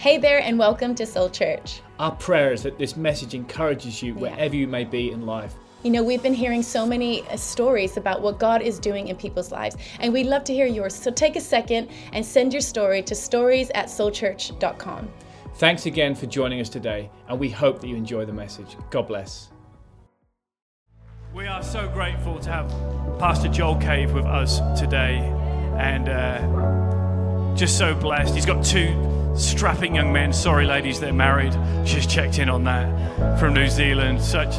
Hey there, and welcome to Soul Church. Our prayer is that this message encourages you wherever you may be in life. You know, we've been hearing so many uh, stories about what God is doing in people's lives, and we'd love to hear yours. So take a second and send your story to stories at soulchurch.com. Thanks again for joining us today, and we hope that you enjoy the message. God bless. We are so grateful to have Pastor Joel Cave with us today, and uh, just so blessed. He's got two strapping young men. Sorry, ladies, they're married. Just checked in on that from New Zealand. Such,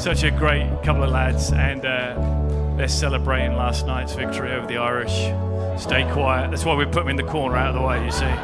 such a great couple of lads, and uh, they're celebrating last night's victory over the Irish. Stay quiet. That's why we put them in the corner out of the way. You see.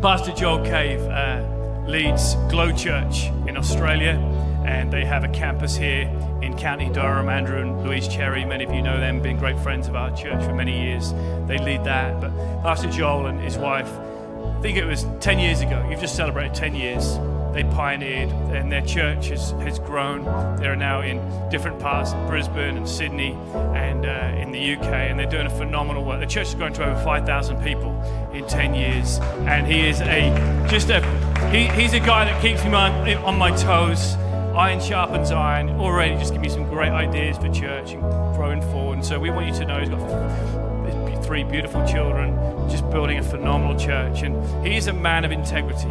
Pastor Joel Cave uh, leads Glow Church in Australia and they have a campus here in County Durham. Andrew and Louise Cherry, many of you know them, been great friends of our church for many years. They lead that. But Pastor Joel and his wife, I think it was 10 years ago, you've just celebrated 10 years. They pioneered, and their church has, has grown. They're now in different parts of Brisbane and Sydney and uh, in the UK, and they're doing a phenomenal work. The church has grown to over 5,000 people in 10 years, and he is a just a he, he's a guy that keeps me on, on my toes iron sharpens iron. Already just give me some great ideas for church and growing forward. And so we want you to know he's got three beautiful children, just building a phenomenal church. And he is a man of integrity.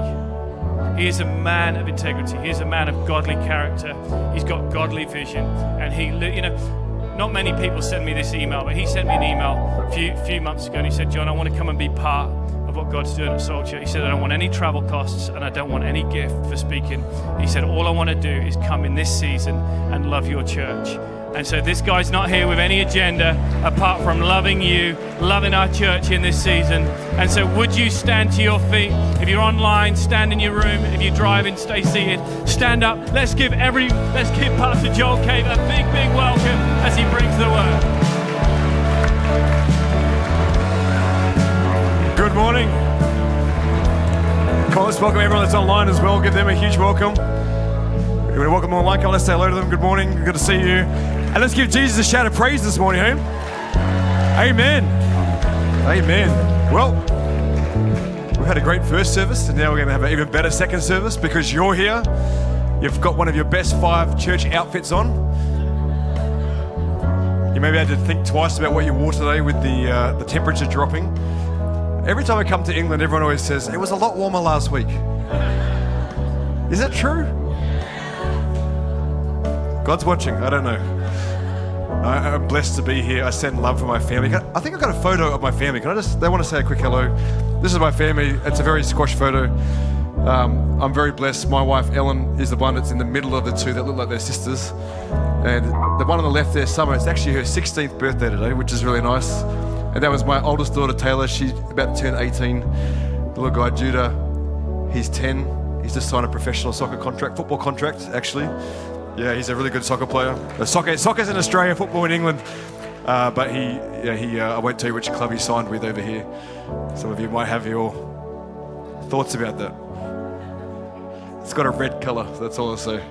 He is a man of integrity. He is a man of godly character. He's got godly vision. And he, you know, not many people send me this email, but he sent me an email a few, few months ago and he said, John, I want to come and be part of what God's doing at Church. He said, I don't want any travel costs and I don't want any gift for speaking. He said, All I want to do is come in this season and love your church. And so this guy's not here with any agenda apart from loving you, loving our church in this season. And so would you stand to your feet? If you're online, stand in your room. If you're driving, stay seated. Stand up. Let's give every let's give Pastor Joel Cave a big, big welcome as he brings the word. Good morning. Come on, let's welcome everyone that's online as well. Give them a huge welcome. To welcome online? Come on, let's say hello to them. Good morning. Good to see you. And let's give Jesus a shout of praise this morning, home. Amen. Amen. Well, we've had a great first service, and now we're going to have an even better second service because you're here. You've got one of your best five church outfits on. You maybe had to think twice about what you wore today with the, uh, the temperature dropping. Every time I come to England, everyone always says, it was a lot warmer last week. Is that true? God's watching. I don't know. I, am blessed to be here. I send love for my family. I think I've got a photo of my family. Can I just, they want to say a quick hello. This is my family. It's a very squash photo. Um, I'm very blessed. My wife Ellen is the one that's in the middle of the two that look like they're sisters. And the one on the left there, Summer, it's actually her 16th birthday today, which is really nice. And that was my oldest daughter, Taylor. She's about to turn 18. The little guy, Judah, he's 10. He's just signed a professional soccer contract, football contract, actually. Yeah, he's a really good soccer player. The soccer, soccer's in Australia, football in England. Uh, but he, yeah, he, uh, I won't tell you which club he signed with over here. Some of you might have your thoughts about that. It's got a red colour, that's all I'll say.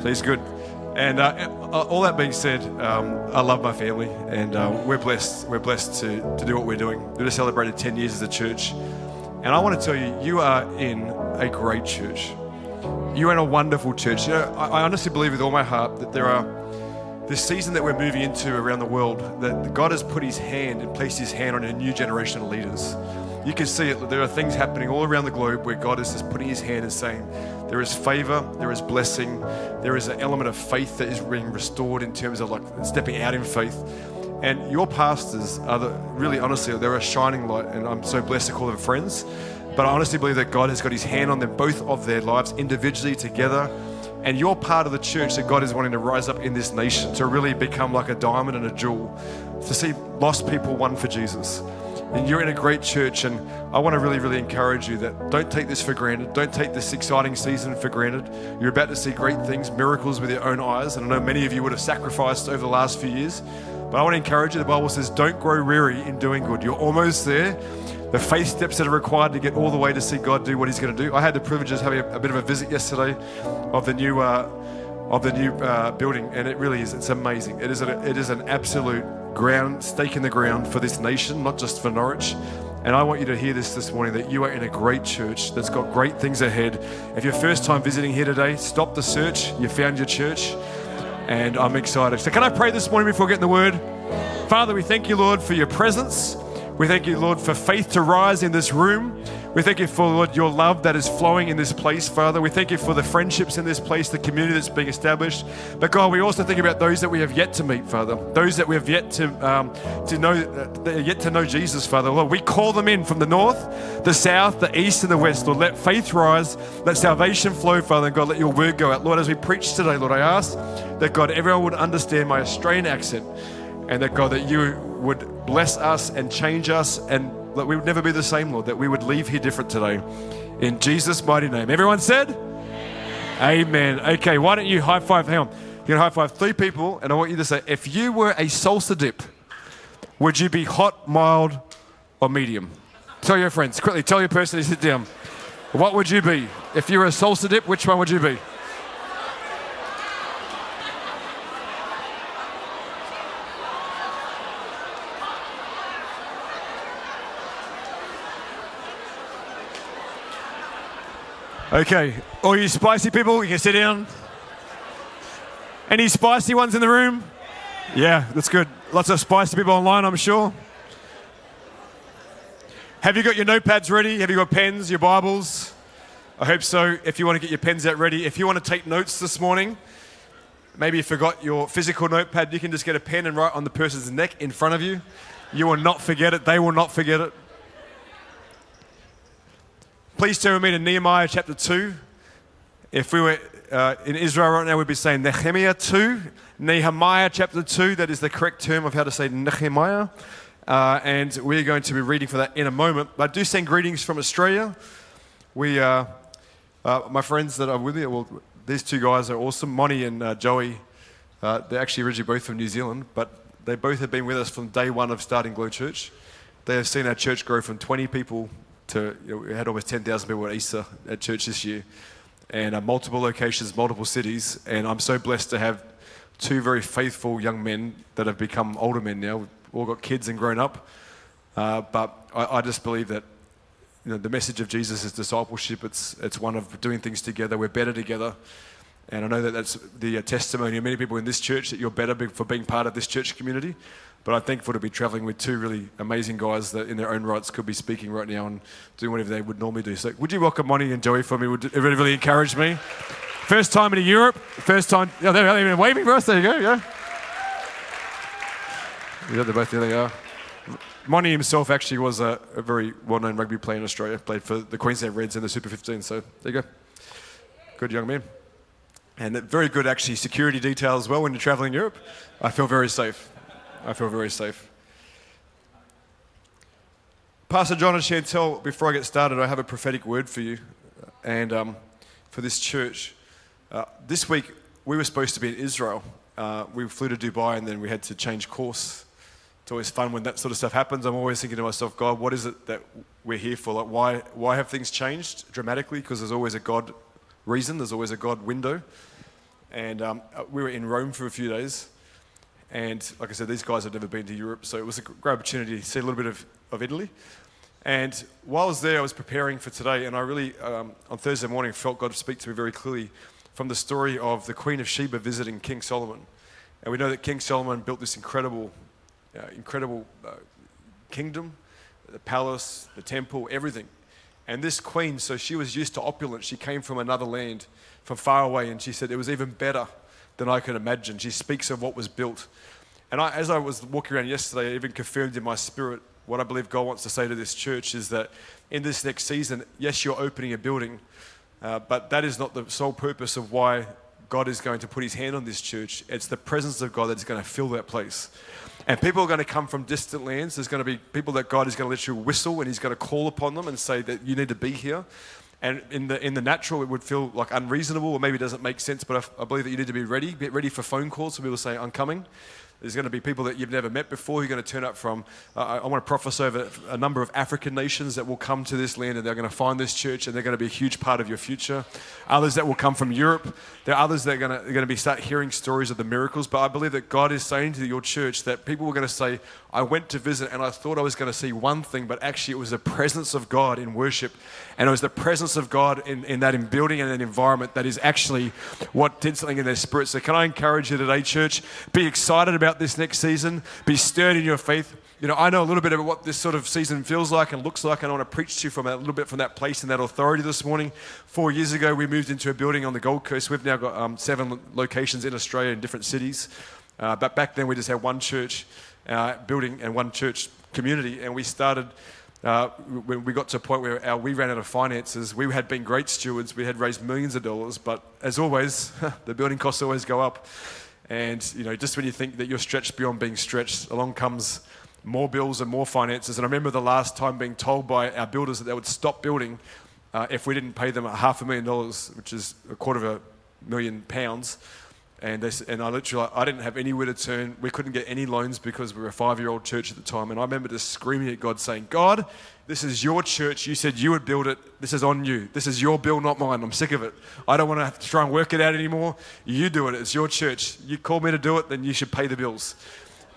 So he's good. And uh, all that being said, um, I love my family, and uh, we're blessed. We're blessed to, to do what we're doing. We just celebrated 10 years as a church. And I want to tell you, you are in a great church. You're in a wonderful church. You know, I, I honestly believe with all my heart that there are this season that we're moving into around the world, that God has put his hand and placed his hand on a new generation of leaders. You can see it. There are things happening all around the globe where God is just putting his hand and saying, there is favor, there is blessing, there is an element of faith that is being restored in terms of like stepping out in faith. And your pastors are the, really honestly, they're a shining light, and I'm so blessed to call them friends. But I honestly believe that God has got his hand on them, both of their lives, individually, together. And you're part of the church that God is wanting to rise up in this nation to really become like a diamond and a jewel, to see lost people won for Jesus. And you're in a great church, and I want to really, really encourage you that don't take this for granted. Don't take this exciting season for granted. You're about to see great things, miracles with your own eyes. And I know many of you would have sacrificed over the last few years. But I want to encourage you. The Bible says, don't grow weary in doing good. You're almost there. The faith steps that are required to get all the way to see God do what He's going to do. I had the privilege of having a, bit of a visit yesterday of the new. Uh, of the new uh, building, and it really is. It's amazing. It is, a, it is an absolute ground, stake in the ground for this nation, not just for Norwich. And I want you to hear this this morning that you are in a great church that's got great things ahead. If you're first time visiting here today, stop the search. You found your church, and I'm excited. So, can I pray this morning before getting the word? Father, we thank you, Lord, for your presence. We thank you, Lord, for faith to rise in this room. We thank you for, Lord, your love that is flowing in this place, Father. We thank you for the friendships in this place, the community that's being established. But God, we also think about those that we have yet to meet, Father. Those that we have yet to um, to know, uh, yet to know Jesus, Father. Lord, we call them in from the north, the south, the east, and the west. Lord, let faith rise, let salvation flow, Father. And God, let your word go out. Lord, as we preach today, Lord, I ask that God, everyone would understand my Australian accent, and that God, that you would bless us and change us and that we would never be the same, Lord, that we would leave here different today. In Jesus' mighty name. Everyone said? Amen. Amen. Okay, why don't you high five? Hang on. Going to high five three people, and I want you to say, if you were a salsa dip, would you be hot, mild, or medium? Tell your friends, quickly, tell your person to sit down. What would you be? If you were a salsa dip, which one would you be? Okay, all you spicy people, you can sit down. Any spicy ones in the room? Yeah, that's good. Lots of spicy people online, I'm sure. Have you got your notepads ready? Have you got pens, your Bibles? I hope so. If you want to get your pens out ready, if you want to take notes this morning, maybe you forgot your physical notepad, you can just get a pen and write on the person's neck in front of you. You will not forget it, they will not forget it. Please turn with me to Nehemiah chapter 2. If we were uh, in Israel right now, we'd be saying Nehemiah 2. Nehemiah chapter 2, that is the correct term of how to say Nehemiah. Uh, and we're going to be reading for that in a moment. But I do send greetings from Australia. We, uh, uh my friends that are with me, well, these two guys are awesome. Monty and uh, Joey, uh, they're actually originally both from New Zealand, but they both have been with us from day one of starting Glow Church. They have seen our church grow from 20 people to, you know, we had almost 10,000 people at Easter at church this year, and uh, multiple locations, multiple cities. And I'm so blessed to have two very faithful young men that have become older men now. We've all got kids and grown up. Uh, but I, I, just believe that you know, the message of Jesus is discipleship. It's, it's one of doing things together. We're better together. And I know that that's the uh, testimony of many people in this church that you're better for being part of this church community. But I'm thankful to be traveling with two really amazing guys that, in their own rights, could be speaking right now and doing whatever they would normally do. So, would you welcome Monty and Joey for me? Would it really, really encourage me? First time in Europe, first time. Oh, they're even waving for us. There you go. Yeah. Yeah, they're both there. They are. Monty himself actually was a, a very well-known rugby player in Australia. Played for the Queensland Reds in the Super 15. So there you go. Good young man. And very good, actually, security detail as well when you're traveling Europe. I feel very safe. I feel very safe. Pastor John and Chantel, before I get started, I have a prophetic word for you and um, for this church. Uh, this week, we were supposed to be in Israel. Uh, we flew to Dubai and then we had to change course. It's always fun when that sort of stuff happens. I'm always thinking to myself, God, what is it that we're here for? Like, why, why have things changed dramatically? Because there's always a God reason, there's always a God window. And um, we were in Rome for a few days. And like I said, these guys have never been to Europe, so it was a great opportunity to see a little bit of, of Italy. And while I was there, I was preparing for today, and I really, um, on Thursday morning, felt God speak to me very clearly from the story of the Queen of Sheba visiting King Solomon. And we know that King Solomon built this incredible, uh, incredible uh, kingdom, the palace, the temple, everything. And this queen, so she was used to opulence. She came from another land, from far away, and she said it was even better than I could imagine. She speaks of what was built. And I, as I was walking around yesterday, I even confirmed in my spirit what I believe God wants to say to this church is that in this next season, yes, you're opening a building, uh, but that is not the sole purpose of why God is going to put his hand on this church. It's the presence of God that's going to fill that place. And people are going to come from distant lands. There's going to be people that God is going to let you whistle and he's going to call upon them and say that you need to be here. And in the, in the natural, it would feel like unreasonable or maybe it doesn't make sense, but I, I believe that you need to be ready. Get ready for phone calls. So people say, I'm coming. There's going to be people that you've never met before who are going to turn up from. Uh, I, I want to prophesy over a number of African nations that will come to this land and they're going to find this church and they're going to be a huge part of your future. Others that will come from Europe. There are others that are going to, are going to be start hearing stories of the miracles. But I believe that God is saying to your church that people were going to say, I went to visit and I thought I was going to see one thing, but actually it was the presence of God in worship. And it was the presence of God in, in that in building and that environment that is actually what did something in their spirit. So, can I encourage you today, church? Be excited about this next season, be stirred in your faith. You know, I know a little bit about what this sort of season feels like and looks like, and I want to preach to you from a little bit from that place and that authority this morning. Four years ago, we moved into a building on the Gold Coast. We've now got um, seven locations in Australia in different cities. Uh, but back then, we just had one church uh, building and one church community, and we started uh, when we got to a point where our, we ran out of finances, we had been great stewards. We had raised millions of dollars, but as always, the building costs always go up. And you know, just when you think that you're stretched beyond being stretched, along comes more bills and more finances. And I remember the last time being told by our builders that they would stop building uh, if we didn't pay them half a million dollars, which is a quarter of a million pounds. And, they, and I literally, I didn't have anywhere to turn. We couldn't get any loans because we were a five year old church at the time. And I remember just screaming at God, saying, God, this is your church. You said you would build it. This is on you. This is your bill, not mine. I'm sick of it. I don't want to have to try and work it out anymore. You do it. It's your church. You called me to do it, then you should pay the bills.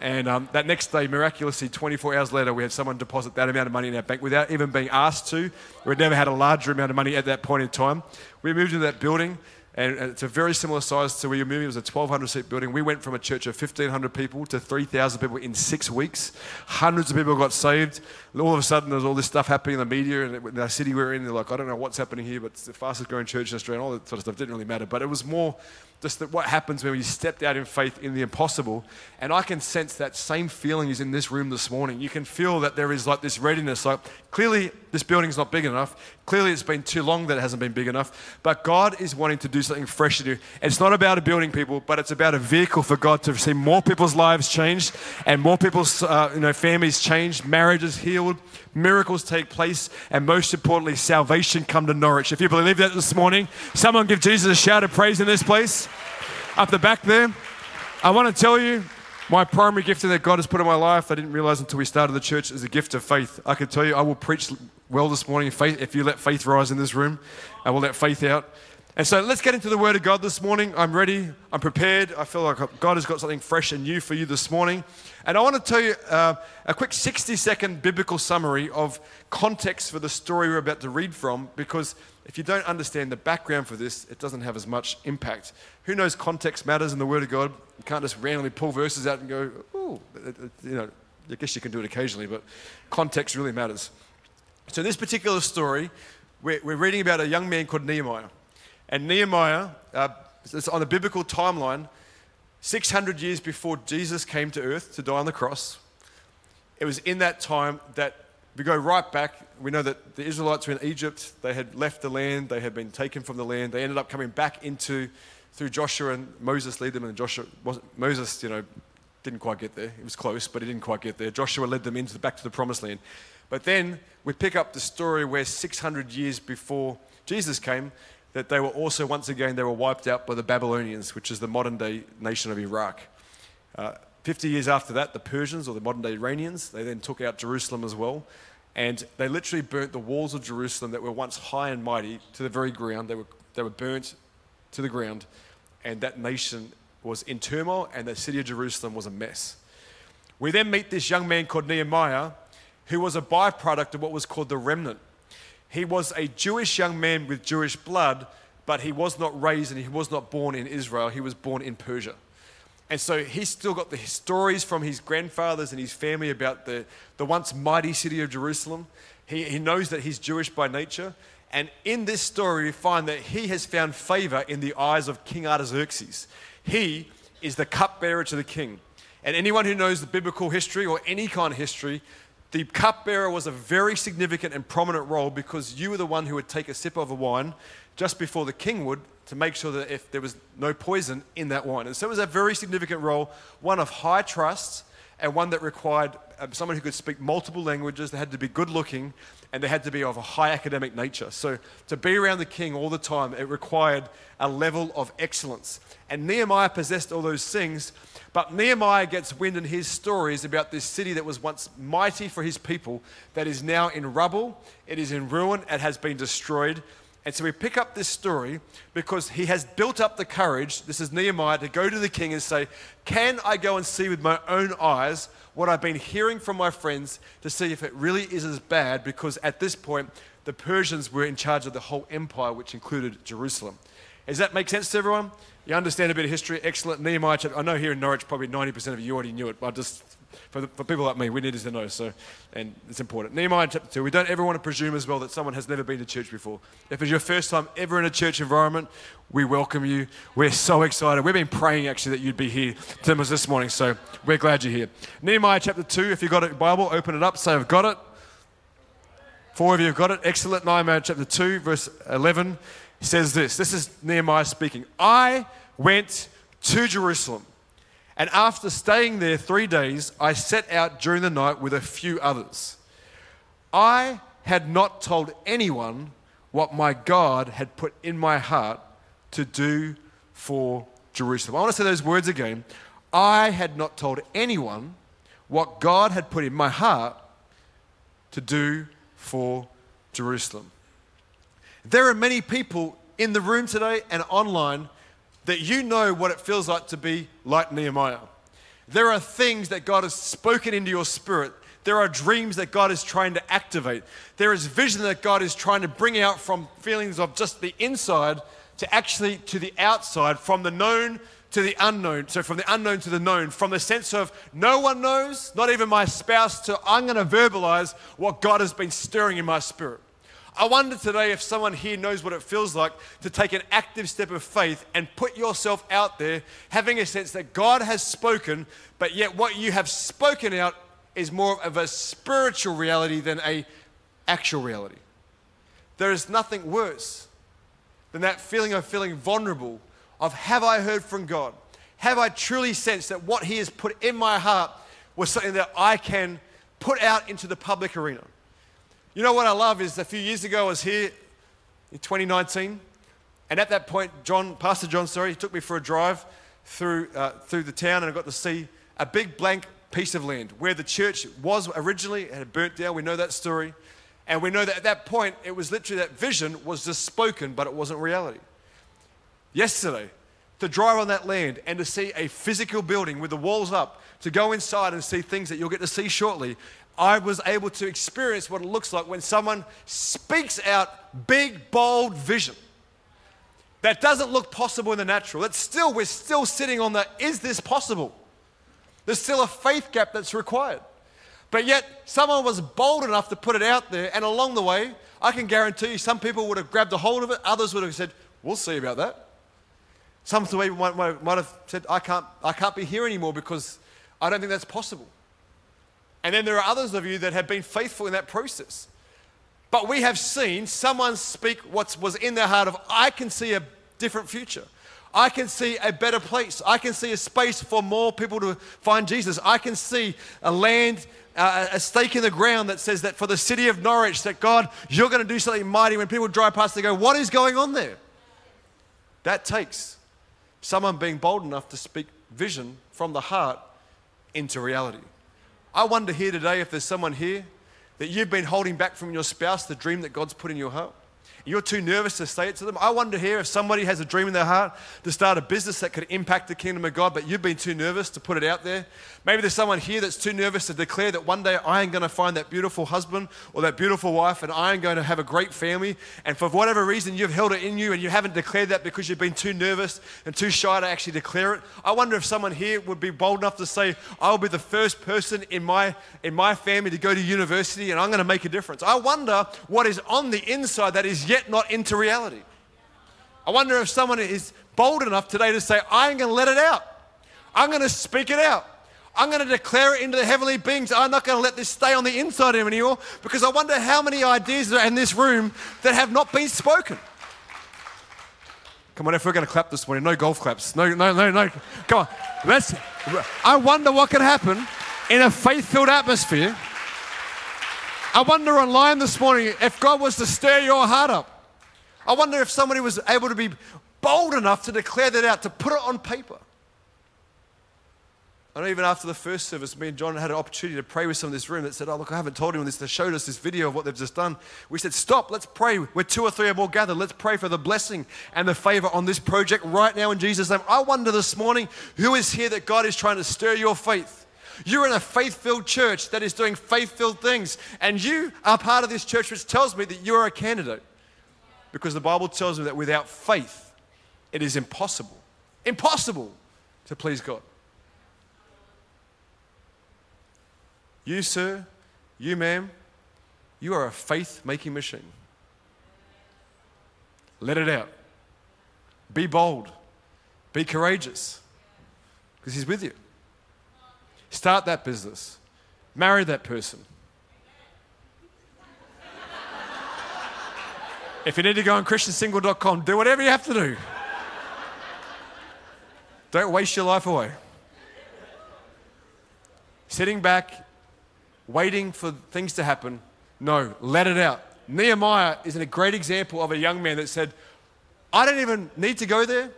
And um, that next day, miraculously, 24 hours later, we had someone deposit that amount of money in our bank without even being asked to. We'd never had a larger amount of money at that point in time. We moved into that building. And it's a very similar size to where you're moving. It was a 1,200 seat building. We went from a church of 1,500 people to 3,000 people in six weeks. Hundreds of people got saved. All of a sudden, there's all this stuff happening in the media and the city we're in. They're like, I don't know what's happening here, but it's the fastest growing church in Australia. And all that sort of stuff didn't really matter. But it was more just that what happens when you stepped out in faith in the impossible. And I can sense that same feeling is in this room this morning. You can feel that there is like this readiness. Like clearly, this building's not big enough. Clearly, it's been too long that it hasn't been big enough. But God is wanting to do something fresh to do. It's not about a building, people, but it's about a vehicle for God to see more people's lives changed and more people's uh, you know families changed, marriages healed, miracles take place, and most importantly, salvation come to Norwich. If you believe that this morning, someone give Jesus a shout of praise in this place up the back there. I want to tell you my primary gift that God has put in my life, I didn't realize until we started the church, is a gift of faith. I can tell you, I will preach well this morning faith, if you let faith rise in this room. I will let faith out. And so let's get into the Word of God this morning. I'm ready. I'm prepared. I feel like God has got something fresh and new for you this morning. And I want to tell you uh, a quick 60 second biblical summary of context for the story we're about to read from, because if you don't understand the background for this, it doesn't have as much impact. Who knows context matters in the Word of God? You can't just randomly pull verses out and go, oh, you know, I guess you can do it occasionally, but context really matters. So, in this particular story, we're, we're reading about a young man called Nehemiah. And Nehemiah, uh, on the biblical timeline, 600 years before Jesus came to earth to die on the cross. It was in that time that we go right back. We know that the Israelites were in Egypt. They had left the land. They had been taken from the land. They ended up coming back into, through Joshua and Moses led them. And Joshua, Moses, you know, didn't quite get there. It was close, but he didn't quite get there. Joshua led them into the, back to the promised land. But then we pick up the story where 600 years before Jesus came, that they were also, once again, they were wiped out by the Babylonians, which is the modern day nation of Iraq. Uh, 50 years after that, the Persians, or the modern day Iranians, they then took out Jerusalem as well. And they literally burnt the walls of Jerusalem that were once high and mighty to the very ground. They were, they were burnt to the ground. And that nation was in turmoil, and the city of Jerusalem was a mess. We then meet this young man called Nehemiah, who was a byproduct of what was called the remnant. He was a Jewish young man with Jewish blood, but he was not raised and he was not born in Israel. He was born in Persia. And so he's still got the stories from his grandfathers and his family about the, the once mighty city of Jerusalem. He, he knows that he's Jewish by nature. And in this story, we find that he has found favor in the eyes of King Artaxerxes. He is the cupbearer to the king. And anyone who knows the biblical history or any kind of history the cupbearer was a very significant and prominent role because you were the one who would take a sip of a wine just before the king would to make sure that if there was no poison in that wine. And so it was a very significant role, one of high trust and one that required uh, someone who could speak multiple languages, they had to be good looking, and they had to be of a high academic nature. So to be around the king all the time, it required a level of excellence. And Nehemiah possessed all those things, but Nehemiah gets wind in his stories about this city that was once mighty for his people, that is now in rubble, it is in ruin, it has been destroyed. And so we pick up this story because he has built up the courage, this is Nehemiah, to go to the king and say, Can I go and see with my own eyes what I've been hearing from my friends to see if it really is as bad? Because at this point, the Persians were in charge of the whole empire, which included Jerusalem. Does that make sense to everyone? You understand a bit of history? Excellent. Nehemiah chapter. I know here in Norwich, probably 90% of you already knew it, but just for, the, for people like me, we needed to know. So, and it's important. Nehemiah chapter 2. We don't ever want to presume as well that someone has never been to church before. If it's your first time ever in a church environment, we welcome you. We're so excited. We've been praying actually that you'd be here Tim was this morning, so we're glad you're here. Nehemiah chapter 2. If you've got a Bible, open it up. Say, I've got it. Four of you have got it. Excellent. Nehemiah chapter 2, verse 11 says this. This is Nehemiah speaking. I went to Jerusalem, and after staying there three days, I set out during the night with a few others. I had not told anyone what my God had put in my heart to do for Jerusalem. I want to say those words again. I had not told anyone what God had put in my heart to do for Jerusalem. There are many people in the room today and online that you know what it feels like to be like Nehemiah. There are things that God has spoken into your spirit. There are dreams that God is trying to activate. There is vision that God is trying to bring out from feelings of just the inside to actually to the outside, from the known to the unknown. So, from the unknown to the known, from the sense of no one knows, not even my spouse, to I'm going to verbalize what God has been stirring in my spirit. I wonder today if someone here knows what it feels like to take an active step of faith and put yourself out there, having a sense that God has spoken, but yet what you have spoken out is more of a spiritual reality than a actual reality. There is nothing worse than that feeling of feeling vulnerable of have I heard from God? Have I truly sensed that what he has put in my heart was something that I can put out into the public arena? You know what I love is a few years ago I was here in 2019, and at that point, John, Pastor John, sorry, he took me for a drive through, uh, through the town, and I got to see a big blank piece of land where the church was originally, it had burnt down. We know that story. And we know that at that point, it was literally that vision was just spoken, but it wasn't reality. Yesterday, to drive on that land and to see a physical building with the walls up, to go inside and see things that you'll get to see shortly, I was able to experience what it looks like when someone speaks out big, bold vision that doesn't look possible in the natural. That's still, we're still sitting on the is this possible? There's still a faith gap that's required. But yet, someone was bold enough to put it out there, and along the way, I can guarantee you some people would have grabbed a hold of it, others would have said, We'll see about that. Some people might, might, might have said, I can't, I can't be here anymore because I don't think that's possible. And then there are others of you that have been faithful in that process. But we have seen someone speak what was in their heart of, I can see a different future. I can see a better place. I can see a space for more people to find Jesus. I can see a land, uh, a stake in the ground that says that for the city of Norwich, that God, you're going to do something mighty. When people drive past, they go, What is going on there? That takes someone being bold enough to speak vision from the heart into reality. I wonder here today if there's someone here that you've been holding back from your spouse the dream that God's put in your heart. You're too nervous to say it to them. I wonder here if somebody has a dream in their heart to start a business that could impact the kingdom of God, but you've been too nervous to put it out there. Maybe there's someone here that's too nervous to declare that one day I am going to find that beautiful husband or that beautiful wife and I am going to have a great family. And for whatever reason, you've held it in you and you haven't declared that because you've been too nervous and too shy to actually declare it. I wonder if someone here would be bold enough to say, I'll be the first person in my, in my family to go to university and I'm going to make a difference. I wonder what is on the inside that is yet not into reality. I wonder if someone is bold enough today to say, I'm going to let it out. I'm going to speak it out. I'm going to declare it into the heavenly beings. I'm not going to let this stay on the inside of anymore because I wonder how many ideas are in this room that have not been spoken. Come on, if we're going to clap this morning, no golf claps. No, no, no, no. Come on. Let's, I wonder what could happen in a faith filled atmosphere. I wonder online this morning if God was to stir your heart up. I wonder if somebody was able to be bold enough to declare that out, to put it on paper. I know even after the first service, me and John had an opportunity to pray with some in this room that said, Oh, look, I haven't told anyone this. They showed us this video of what they've just done. We said, Stop, let's pray. We're two or three or more gathered. Let's pray for the blessing and the favor on this project right now in Jesus' name. I wonder this morning who is here that God is trying to stir your faith. You're in a faith filled church that is doing faith filled things, and you are part of this church, which tells me that you are a candidate. Because the Bible tells me that without faith, it is impossible, impossible to please God. You, sir, you, ma'am, you are a faith making machine. Let it out. Be bold. Be courageous. Because He's with you. Start that business. Marry that person. if you need to go on christiansingle.com, do whatever you have to do. Don't waste your life away. Sitting back, waiting for things to happen. No, let it out. Nehemiah is a great example of a young man that said, I don't even need to go there,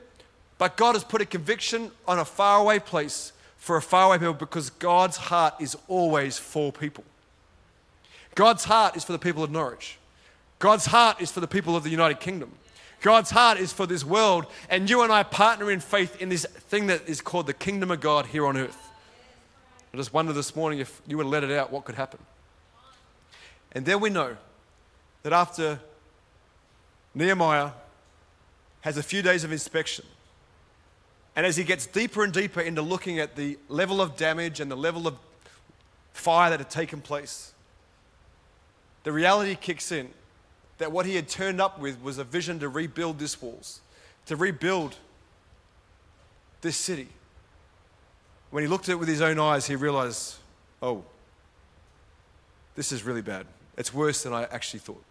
but God has put a conviction on a faraway place for a faraway people because God's heart is always for people. God's heart is for the people of Norwich. God's heart is for the people of the United Kingdom. God's heart is for this world, and you and I partner in faith in this thing that is called the kingdom of God here on earth. I just wonder this morning if you would let it out, what could happen? And then we know that after Nehemiah has a few days of inspection, and as he gets deeper and deeper into looking at the level of damage and the level of fire that had taken place, the reality kicks in that what he had turned up with was a vision to rebuild this walls, to rebuild this city. When he looked at it with his own eyes, he realized, oh, this is really bad. It's worse than I actually thought.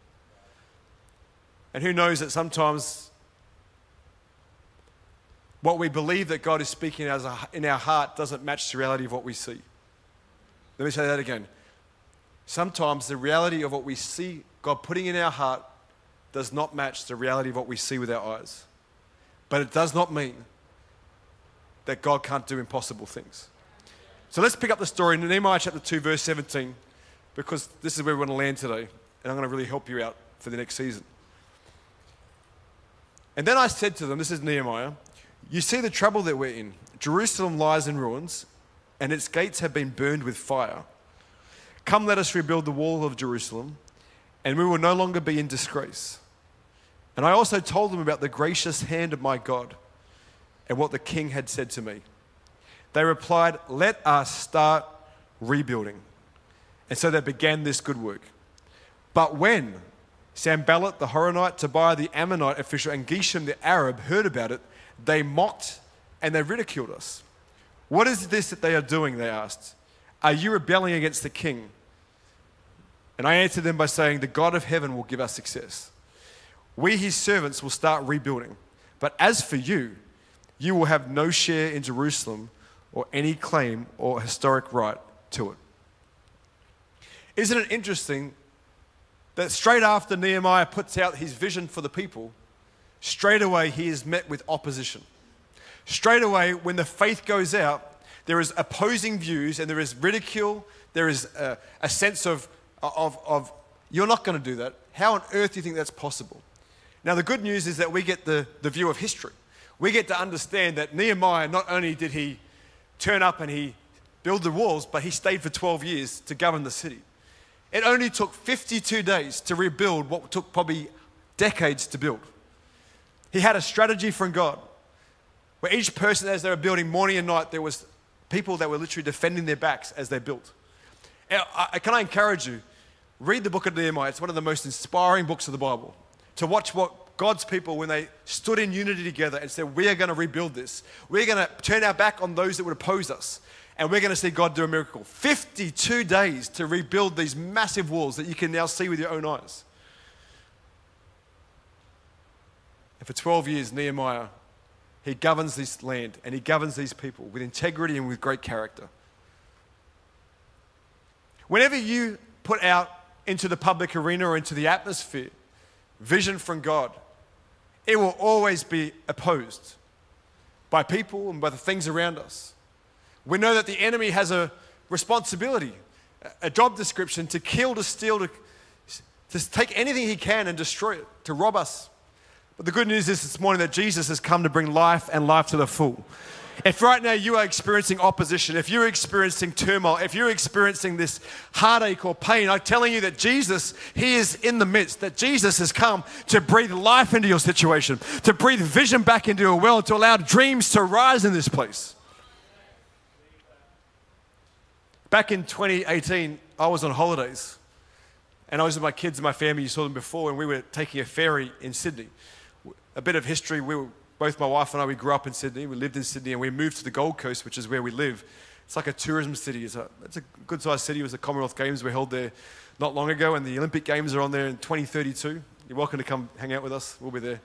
And who knows that sometimes what we believe that God is speaking in our heart doesn't match the reality of what we see. Let me say that again. Sometimes the reality of what we see God putting in our heart does not match the reality of what we see with our eyes. But it does not mean that God can't do impossible things. So let's pick up the story in Nehemiah chapter 2, verse 17, because this is where we want to land today, and I'm going to really help you out for the next season. And then I said to them, This is Nehemiah, you see the trouble that we're in. Jerusalem lies in ruins, and its gates have been burned with fire. Come, let us rebuild the wall of Jerusalem, and we will no longer be in disgrace. And I also told them about the gracious hand of my God and what the king had said to me. They replied, Let us start rebuilding. And so they began this good work. But when Sanballat the Horonite, Tobiah the Ammonite official, and Geshem the Arab heard about it, they mocked and they ridiculed us. What is this that they are doing? They asked. Are you rebelling against the king? And I answered them by saying, The God of heaven will give us success. We, his servants, will start rebuilding. But as for you, you will have no share in Jerusalem or any claim or historic right to it. Isn't it interesting that straight after Nehemiah puts out his vision for the people, straight away he is met with opposition? Straight away, when the faith goes out, there is opposing views and there is ridicule, there is a, a sense of, of, of, you're not going to do that. How on earth do you think that's possible? Now, the good news is that we get the, the view of history we get to understand that Nehemiah not only did he turn up and he build the walls, but he stayed for 12 years to govern the city. It only took 52 days to rebuild what took probably decades to build. He had a strategy from God where each person, as they were building morning and night, there was people that were literally defending their backs as they built. can I encourage you? Read the book of Nehemiah. It's one of the most inspiring books of the Bible. To watch what God's people, when they stood in unity together and said, We are going to rebuild this, we're going to turn our back on those that would oppose us, and we're going to see God do a miracle. 52 days to rebuild these massive walls that you can now see with your own eyes. And for 12 years, Nehemiah, he governs this land and he governs these people with integrity and with great character. Whenever you put out into the public arena or into the atmosphere vision from God, it will always be opposed by people and by the things around us. We know that the enemy has a responsibility, a job description to kill, to steal, to, to take anything he can and destroy it, to rob us. But the good news is this morning that Jesus has come to bring life and life to the full. If right now you are experiencing opposition, if you're experiencing turmoil, if you're experiencing this heartache or pain, I'm telling you that Jesus, He is in the midst, that Jesus has come to breathe life into your situation, to breathe vision back into your world, to allow dreams to rise in this place. Back in 2018, I was on holidays and I was with my kids and my family. You saw them before, and we were taking a ferry in Sydney. A bit of history we were both my wife and I, we grew up in Sydney. We lived in Sydney and we moved to the Gold Coast, which is where we live. It's like a tourism city. It's a, it's a good sized city. It was the Commonwealth Games were held there not long ago, and the Olympic Games are on there in 2032. You're welcome to come hang out with us. We'll be there.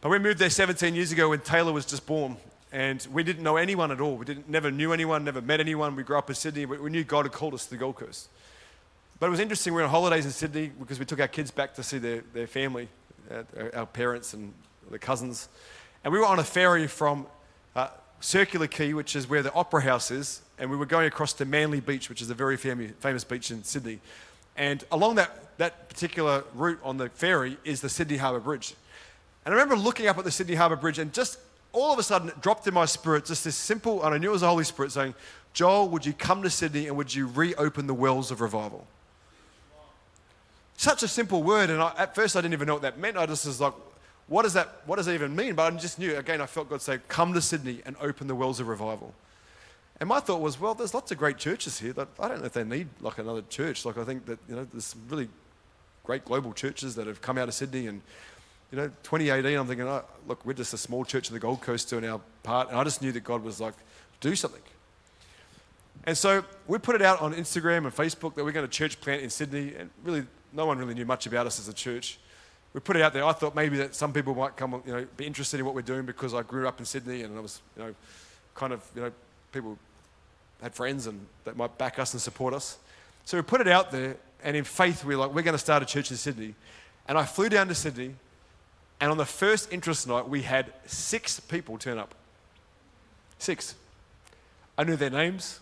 But we moved there 17 years ago when Taylor was just born, and we didn't know anyone at all. We didn't, never knew anyone, never met anyone. We grew up in Sydney, but we knew God had called us to the Gold Coast. But it was interesting. We were on holidays in Sydney because we took our kids back to see their, their family, our parents and the cousins. And we were on a ferry from uh, Circular Quay, which is where the Opera House is, and we were going across to Manly Beach, which is a very fam- famous beach in Sydney. And along that, that particular route on the ferry is the Sydney Harbour Bridge. And I remember looking up at the Sydney Harbour Bridge, and just all of a sudden it dropped in my spirit just this simple, and I knew it was the Holy Spirit saying, Joel, would you come to Sydney and would you reopen the wells of revival? Such a simple word, and I, at first I didn't even know what that meant. I just was like, what does that, what does that even mean? But I just knew, again, I felt God say, come to Sydney and open the wells of revival. And my thought was, well, there's lots of great churches here. That I don't know if they need like another church. Like I think that, you know, there's really great global churches that have come out of Sydney and, you know, 2018, I'm thinking, oh, look, we're just a small church in the Gold Coast doing our part. And I just knew that God was like, do something. And so we put it out on Instagram and Facebook that we're going to church plant in Sydney. And really, no one really knew much about us as a church we put it out there. I thought maybe that some people might come, you know, be interested in what we're doing because I grew up in Sydney and I was, you know, kind of, you know, people had friends and that might back us and support us. So we put it out there, and in faith, we are like, we're going to start a church in Sydney. And I flew down to Sydney, and on the first interest night, we had six people turn up. Six. I knew their names.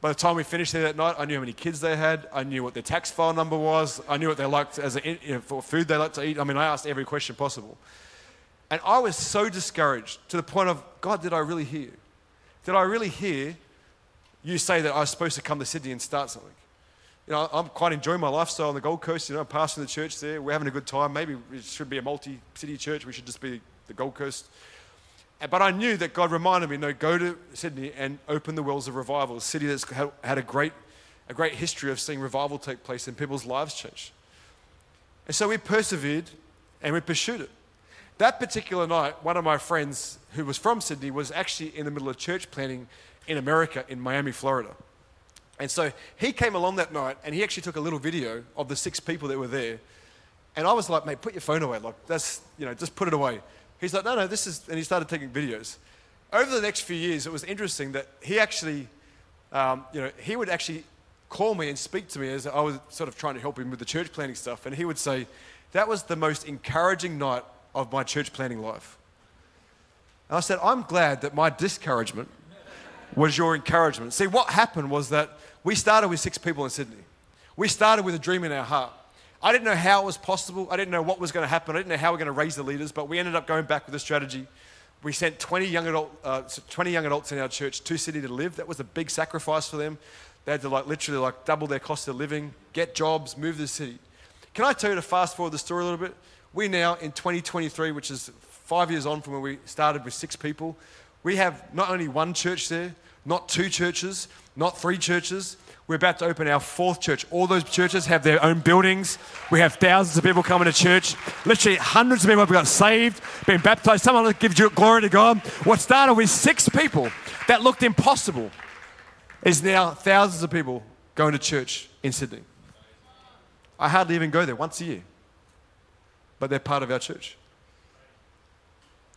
By the time we finished there that night, I knew how many kids they had. I knew what their tax file number was. I knew what they liked as a, you know, for food they liked to eat. I mean, I asked every question possible. And I was so discouraged to the point of, God, did I really hear? Did I really hear you say that I was supposed to come to Sydney and start something? You know, I'm quite enjoying my lifestyle on the Gold Coast. You know, I'm pastoring the church there. We're having a good time. Maybe it should be a multi city church. We should just be the Gold Coast. But I knew that God reminded me, no, go to Sydney and open the wells of revival, a city that's had a great, a great history of seeing revival take place and people's lives change. And so we persevered and we pursued it. That particular night, one of my friends who was from Sydney was actually in the middle of church planting in America, in Miami, Florida. And so he came along that night and he actually took a little video of the six people that were there. And I was like, mate, put your phone away. Like, that's, you know, just put it away. He's like, no, no, this is, and he started taking videos. Over the next few years, it was interesting that he actually, um, you know, he would actually call me and speak to me as I was sort of trying to help him with the church planting stuff. And he would say, that was the most encouraging night of my church planting life. And I said, I'm glad that my discouragement was your encouragement. See, what happened was that we started with six people in Sydney. We started with a dream in our heart. I didn't know how it was possible. I didn't know what was going to happen. I didn't know how we are going to raise the leaders, but we ended up going back with a strategy. We sent 20 young, adult, uh, 20 young adults in our church to Sydney to live. That was a big sacrifice for them. They had to like literally like double their cost of living, get jobs, move to the city. Can I tell you to fast forward the story a little bit? We now in 2023, which is five years on from when we started with six people, we have not only one church there, not two churches, not three churches, we're about to open our fourth church. All those churches have their own buildings. We have thousands of people coming to church. Literally, hundreds of people have got saved, been baptized. Someone gives you glory to God. What started with six people that looked impossible is now thousands of people going to church in Sydney. I hardly even go there once a year, but they're part of our church.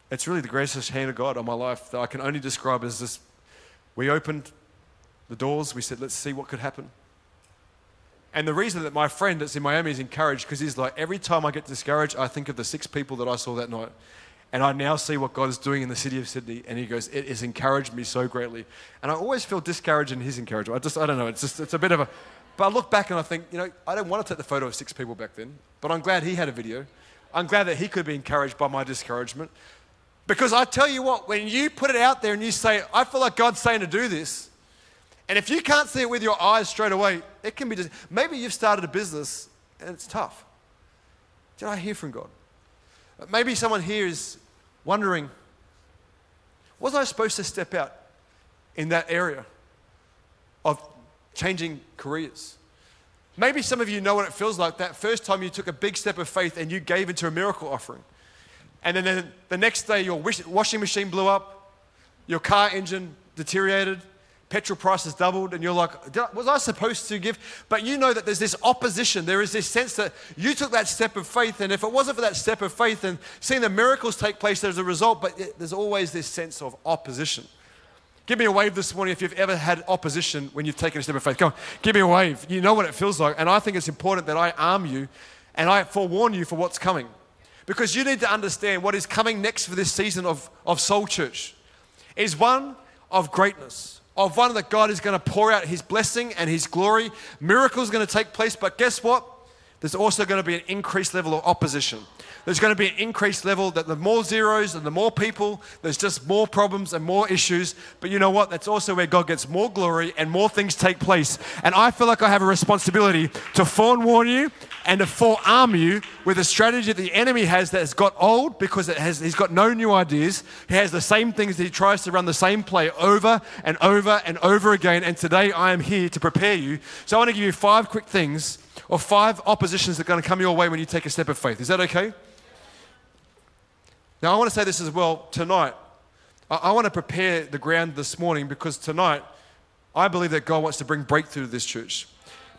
It's really the greatest hand of God on my life that I can only describe as this. We opened the doors. We said, let's see what could happen. And the reason that my friend that's in Miami is encouraged because he's like, every time I get discouraged, I think of the six people that I saw that night. And I now see what God is doing in the city of Sydney. And he goes, it has encouraged me so greatly. And I always feel discouraged in his encouragement. I just, I don't know. It's just, it's a bit of a, but I look back and I think, you know, I don't want to take the photo of six people back then, but I'm glad he had a video. I'm glad that he could be encouraged by my discouragement. Because I tell you what, when you put it out there and you say, I feel like God's saying to do this, and if you can't see it with your eyes straight away, it can be just, maybe you've started a business and it's tough. Did I hear from God? Maybe someone here is wondering, was I supposed to step out in that area of changing careers? Maybe some of you know what it feels like that first time you took a big step of faith and you gave into a miracle offering. And then the next day, your washing machine blew up, your car engine deteriorated, petrol prices doubled, and you're like, was I supposed to give? But you know that there's this opposition. There is this sense that you took that step of faith, and if it wasn't for that step of faith and seeing the miracles take place as a result, but there's always this sense of opposition. Give me a wave this morning if you've ever had opposition when you've taken a step of faith. Come on, give me a wave. You know what it feels like. And I think it's important that I arm you and I forewarn you for what's coming. Because you need to understand what is coming next for this season of, of Soul Church is one of greatness, of one that God is going to pour out His blessing and His glory. Miracles are going to take place, but guess what? There's also going to be an increased level of opposition. There's going to be an increased level that the more zeros and the more people, there's just more problems and more issues. But you know what? That's also where God gets more glory and more things take place. And I feel like I have a responsibility to forewarn you and to forearm you with a strategy that the enemy has that has got old because it has, he's got no new ideas. He has the same things that he tries to run the same play over and over and over again. And today I am here to prepare you. So I want to give you five quick things or five oppositions that are going to come your way when you take a step of faith. Is that okay? Now, I want to say this as well tonight. I, I want to prepare the ground this morning because tonight I believe that God wants to bring breakthrough to this church.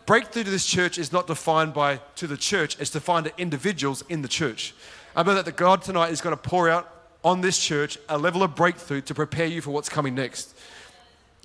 Breakthrough to this church is not defined by to the church, it's defined to individuals in the church. I believe that the God tonight is going to pour out on this church a level of breakthrough to prepare you for what's coming next.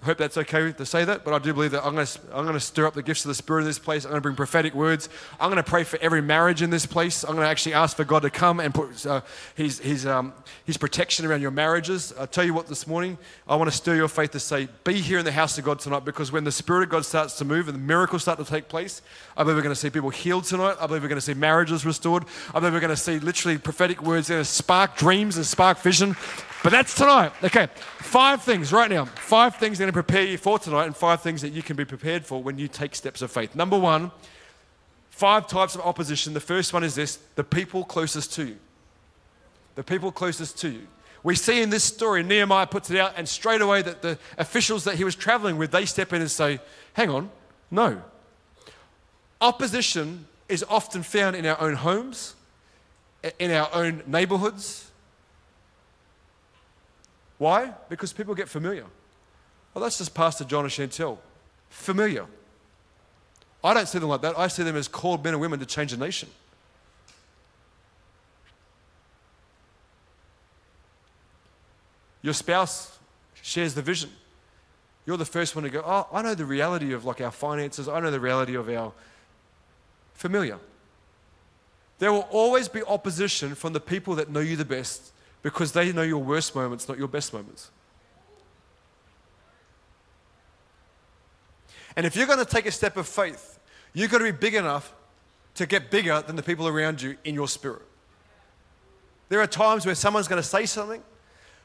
I hope that's okay to say that, but I do believe that I'm going, to, I'm to stir up the gifts of the Spirit in this place. I'm going to bring prophetic words. I'm going to pray for every marriage in this place. I'm going to actually ask for God to come and put uh, his, his, um, his protection around your marriages. I'll tell you what, this morning, I want to stir your faith to say, be here in the house of God tonight because when the Spirit of God starts to move and the miracles start to take place, I believe we're going to see people healed tonight. I believe we're going to see marriages restored. I believe we're going to see literally prophetic words to spark dreams and spark vision. But that's tonight. Okay, five things right now. Five things are going to prepare you for tonight, and five things that you can be prepared for when you take steps of faith. Number one, five types of opposition. The first one is this the people closest to you. The people closest to you. We see in this story, Nehemiah puts it out, and straight away that the officials that he was traveling with, they step in and say, Hang on, no. Opposition is often found in our own homes, in our own neighborhoods, why? Because people get familiar. Well, that's just Pastor John and Chantel. Familiar. I don't see them like that. I see them as called men and women to change a nation. Your spouse shares the vision. You're the first one to go, Oh, I know the reality of like our finances. I know the reality of our familiar. There will always be opposition from the people that know you the best because they know your worst moments, not your best moments. And if you're going to take a step of faith, you've got to be big enough to get bigger than the people around you in your spirit. There are times where someone's going to say something,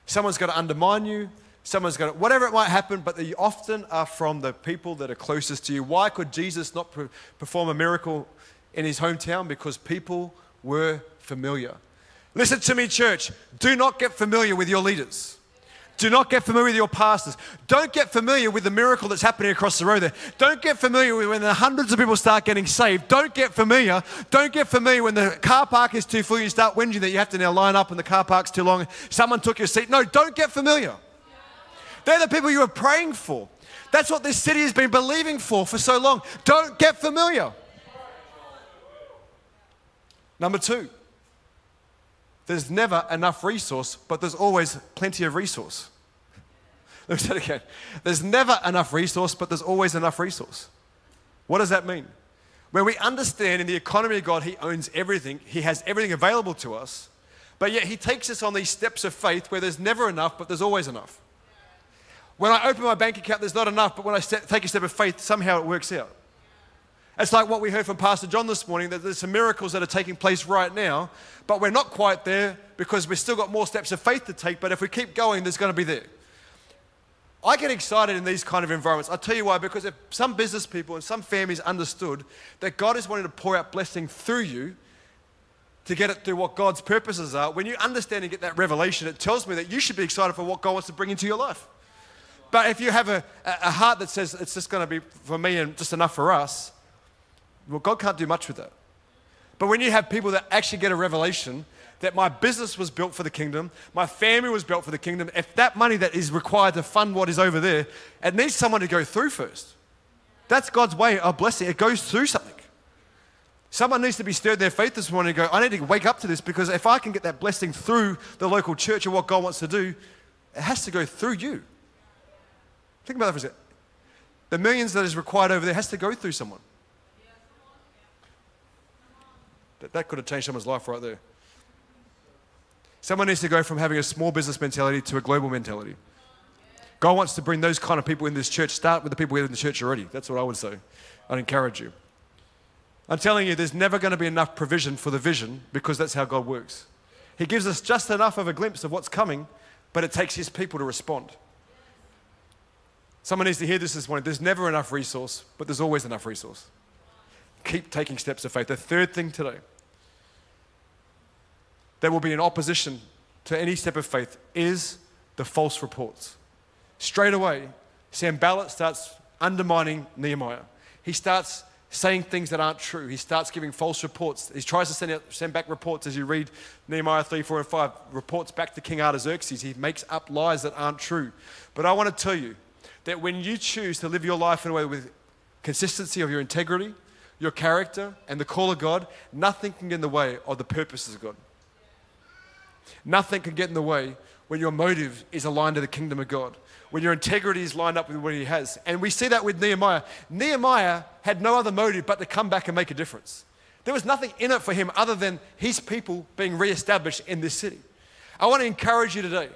someone's going to undermine you, someone's going to, whatever it might happen, but they often are from the people that are closest to you. Why could Jesus not perform a miracle in his hometown? Because people were familiar. Listen to me, church. Do not get familiar with your leaders. Do not get familiar with your pastors. Don't get familiar with the miracle that's happening across the road there. Don't get familiar with when the hundreds of people start getting saved. Don't get familiar. Don't get familiar when the car park is too full. You start whinging that you have to now line up and the car park's too long. Someone took your seat. No, don't get familiar. They're the people you are praying for. That's what this city has been believing for for so long. Don't get familiar. Number two. There's never enough resource, but there's always plenty of resource. Let me say it again. There's never enough resource, but there's always enough resource. What does that mean? When we understand in the economy of God, He owns everything, He has everything available to us, but yet He takes us on these steps of faith where there's never enough, but there's always enough. When I open my bank account, there's not enough, but when I take a step of faith, somehow it works out. It's like what we heard from Pastor John this morning that there's some miracles that are taking place right now, but we're not quite there because we've still got more steps of faith to take. But if we keep going, there's going to be there. I get excited in these kind of environments. I'll tell you why, because if some business people and some families understood that God is wanting to pour out blessing through you to get it through what God's purposes are, when you understand and get that revelation, it tells me that you should be excited for what God wants to bring into your life. But if you have a, a heart that says it's just going to be for me and just enough for us, well, God can't do much with that. But when you have people that actually get a revelation that my business was built for the kingdom, my family was built for the kingdom, if that money that is required to fund what is over there, it needs someone to go through first. That's God's way of blessing. It goes through something. Someone needs to be stirred in their faith this morning and go, I need to wake up to this because if I can get that blessing through the local church and what God wants to do, it has to go through you. Think about that for a second. The millions that is required over there has to go through someone. That, that could have changed someone's life right there. Someone needs to go from having a small business mentality to a global mentality. God wants to bring those kind of people in this church. Start with the people in the church already. That's what I would say. I'd encourage you. I'm telling you, there's never going to be enough provision for the vision because that's how God works. He gives us just enough of a glimpse of what's coming, but it takes His people to respond. Someone needs to hear this this morning. There's never enough resource, but there's always enough resource. Keep taking steps of faith. The third thing today that will be in opposition to any step of faith is the false reports. Straight away, Sanballat starts undermining Nehemiah. He starts saying things that aren't true. He starts giving false reports. He tries to send, out, send back reports as you read Nehemiah 3, 4, and 5, reports back to King Artaxerxes. He makes up lies that aren't true. But I want to tell you that when you choose to live your life in a way with consistency of your integrity, your character, and the call of God, nothing can get in the way of the purposes of God. Nothing can get in the way when your motive is aligned to the kingdom of God, when your integrity is lined up with what He has. And we see that with Nehemiah. Nehemiah had no other motive but to come back and make a difference. There was nothing in it for him other than his people being reestablished in this city. I want to encourage you today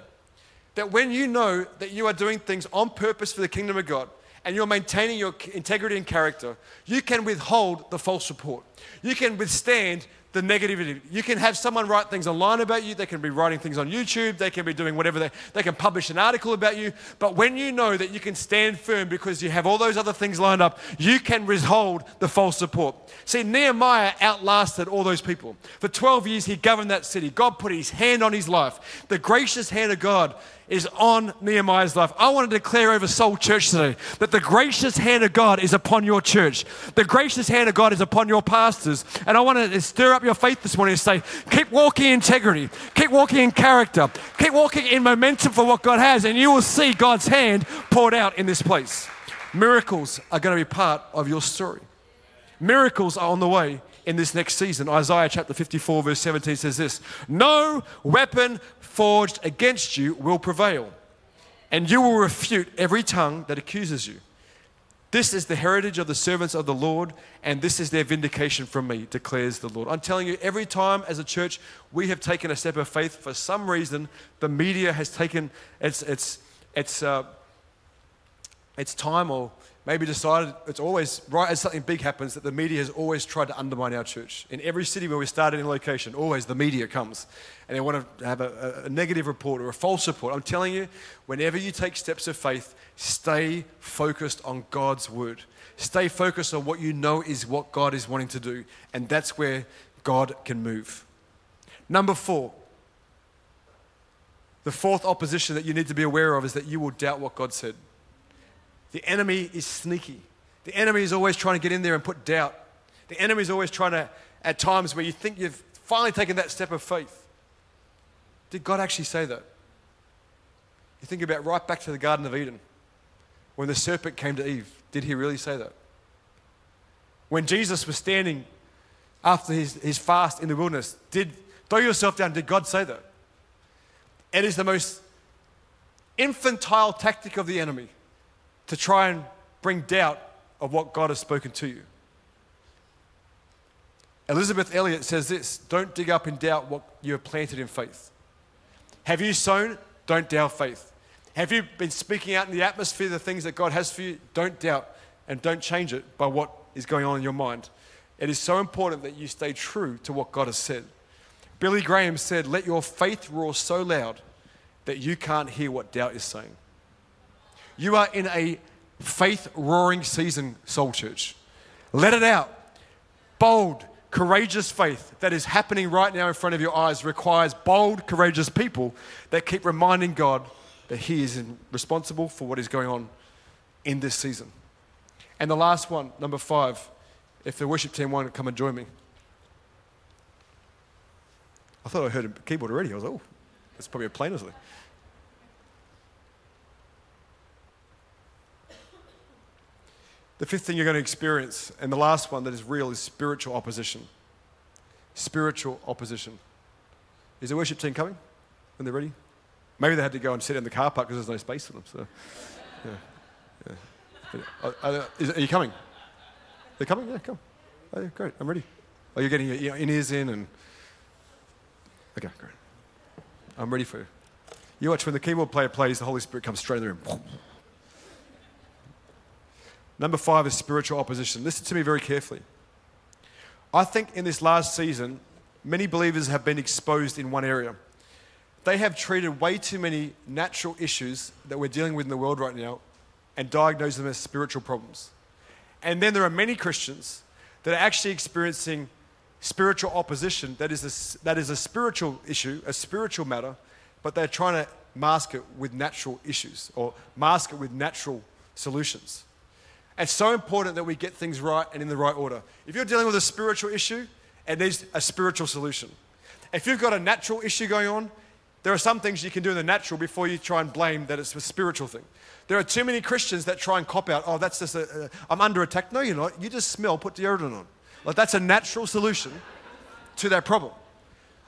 that when you know that you are doing things on purpose for the kingdom of God, and you're maintaining your integrity and character, you can withhold the false report. You can withstand the negativity. You can have someone write things online about you. They can be writing things on YouTube. They can be doing whatever they, they can publish an article about you. But when you know that you can stand firm because you have all those other things lined up, you can withhold the false support. See, Nehemiah outlasted all those people. For 12 years, he governed that city. God put his hand on his life. The gracious hand of God is on Nehemiah's life. I want to declare over Soul Church today that the gracious hand of God is upon your church. The gracious hand of God is upon your pastors. And I want to stir up your faith this morning and say, keep walking in integrity, keep walking in character, keep walking in momentum for what God has, and you will see God's hand poured out in this place. Miracles are going to be part of your story. Miracles are on the way in this next season. Isaiah chapter 54, verse 17 says this No weapon forged against you will prevail, and you will refute every tongue that accuses you. This is the heritage of the servants of the Lord, and this is their vindication from me, declares the Lord. I'm telling you, every time as a church we have taken a step of faith, for some reason, the media has taken its, its, its, uh, its time or maybe decided it's always right as something big happens that the media has always tried to undermine our church. In every city where we started in location, always the media comes and they want to have a, a, negative report or a false report. I'm telling you, whenever you take steps of faith, stay focused on God's word. Stay focused on what you know is what God is wanting to do, and that's where God can move. Number four, the fourth opposition that you need to be aware of is that you will doubt what God said. The enemy is sneaky. The enemy is always trying to get in there and put doubt. The enemy is always trying to, at times where you think you've finally taken that step of faith. Did God actually say that? You think about right back to the Garden of Eden. When the serpent came to Eve, did he really say that? When Jesus was standing after his, his fast in the wilderness, did throw yourself down, did God say that? It is the most infantile tactic of the enemy to try and bring doubt of what God has spoken to you. Elisabeth Elliot says this Don't dig up in doubt what you have planted in faith. Have you sown? Don't doubt faith. Have you been speaking out in the atmosphere the things that God has for you? Don't doubt and don't change it by what is going on in your mind. It is so important that you stay true to what God has said. Billy Graham said, Let your faith roar so loud that you can't hear what doubt is saying. You are in a faith roaring season, Soul Church. Let it out. Bold, courageous faith that is happening right now in front of your eyes requires bold, courageous people that keep reminding God that He is responsible for what is going on in this season. And the last one, number five, if the worship team want to come and join me. I thought I heard a keyboard already. I was oh, that's probably a plane or. The fifth thing you're going to experience, and the last one that is real, is spiritual opposition. Spiritual opposition. Is the worship team coming when they're ready? Maybe they had to go and sit in the car park because there's no space for them. So, yeah, yeah. Uh, are, are, is, are, you coming? They're coming? Yeah, come. Oh, yeah, great. I'm ready. Oh, you're getting your in ears in and. Okay, great. I'm ready for you. You watch when the keyboard player plays, the Holy Spirit comes straight in the room. Number five is spiritual opposition. Listen to me very carefully. I think in this last season, many believers have been exposed in one area. They have treated way too many natural issues that we're dealing with in the world right now and diagnosed them as spiritual problems. And then there are many Christians that are actually experiencing spiritual opposition that is a, that is a spiritual issue, a spiritual matter, but they're trying to mask it with natural issues or mask it with natural solutions. It's so important that we get things right and in the right order. If you're dealing with a spiritual issue, it needs a spiritual solution. If you've got a natural issue going on, there are some things you can do in the natural before you try and blame that it's a spiritual thing. There are too many Christians that try and cop out, oh, that's just I'm under attack. No, you're not. You just smell, put deodorant on. Like that's a natural solution to that problem.